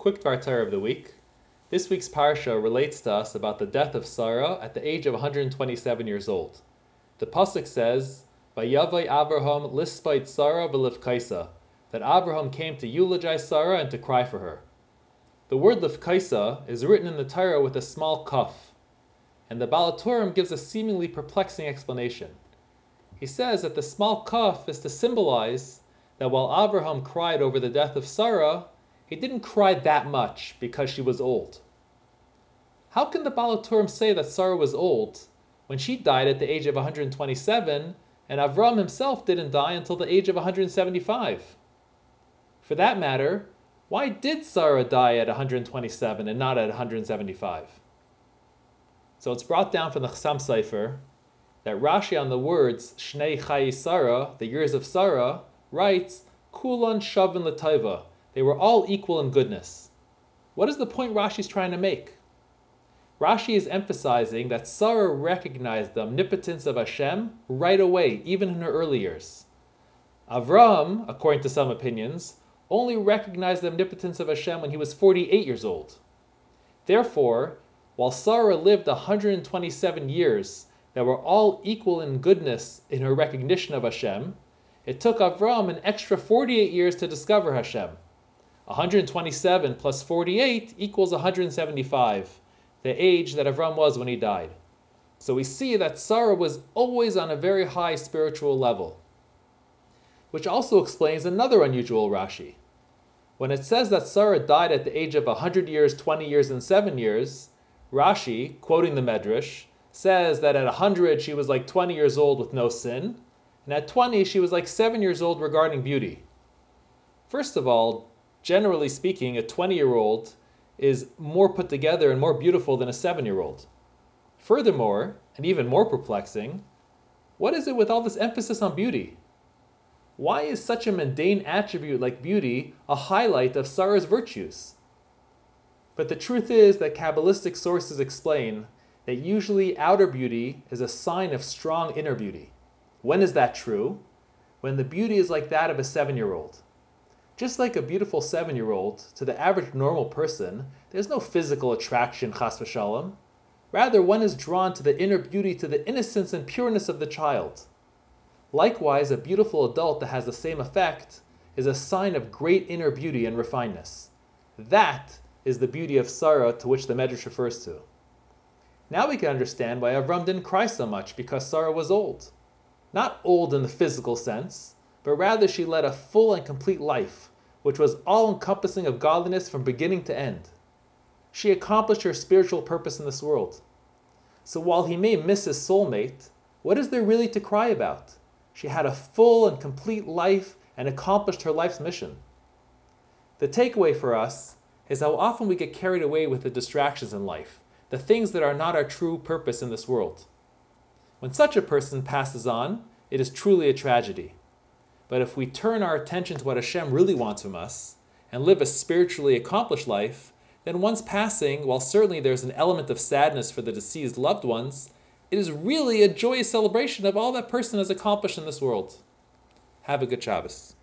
Quick Dvar of the week. This week's parsha relates to us about the death of Sarah at the age of 127 years old. The pasuk says, "Vayavai Avraham lispait Sarah kaisa," that Abraham came to eulogize Sarah and to cry for her. The word lifkaisa is written in the Torah with a small kaf, and the Baal HaTurim gives a seemingly perplexing explanation. He says that the small kaf is to symbolize that while Abraham cried over the death of Sarah, he didn't cry that much because she was old. How can the Baal HaTurim say that Sarah was old when she died at the age of 127 and Avram himself didn't die until the age of 175? For that matter, why did Sarah die at 127 and not at 175? So it's brought down from the Chassam Sofer that Rashi on the words Shnei Chayei Sarah, the years of Sarah, writes Kulan Shavin Lataiva, they were all equal in goodness. What is the point Rashi is trying to make? Rashi is emphasizing that Sarah recognized the omnipotence of Hashem right away, even in her early years. Avram, according to some opinions, only recognized the omnipotence of Hashem when he was 48 years old. Therefore, while Sarah lived 127 years that were all equal in goodness in her recognition of Hashem, it took Avram an extra 48 years to discover Hashem. 127 plus 48 equals 175, the age that Avram was when he died. So we see that Sarah was always on a very high spiritual level. Which also explains another unusual Rashi. When it says that Sarah died at the age of 100 years, 20 years, and 7 years, Rashi, quoting the Medrash, says that at 100 she was like 20 years old with no sin, and at 20 she was like 7 years old regarding beauty. First of all, generally speaking, a 20 year old is more put together and more beautiful than a 7 year old. Furthermore, and even more perplexing, what is it with all this emphasis on beauty? Why is such a mundane attribute like beauty a highlight of Sarah's virtues? But the truth is that Kabbalistic sources explain that usually outer beauty is a sign of strong inner beauty. When is that true? When the beauty is like that of a seven year old. Just like a beautiful seven year old, to the average normal person, there's no physical attraction, chas v'shalom. Rather, one is drawn to the inner beauty, to the innocence and pureness of the child. Likewise, a beautiful adult that has the same effect is a sign of great inner beauty and refinedness. That is the beauty of Sarah to which the Medrash refers to. Now we can understand why Avram didn't cry so much because Sarah was old. Not old in the physical sense, but rather she led a full and complete life, which was all encompassing of godliness from beginning to end. She accomplished her spiritual purpose in this world. So while he may miss his soulmate, what is there really to cry about? She had a full and complete life and accomplished her life's mission. The takeaway for us is how often we get carried away with the distractions in life, the things that are not our true purpose in this world. When such a person passes on, it is truly a tragedy. But if we turn our attention to what Hashem really wants from us and live a spiritually accomplished life, then once passing, while certainly there's an element of sadness for the deceased loved ones, it is really a joyous celebration of all that person has accomplished in this world. Have a good Shabbos.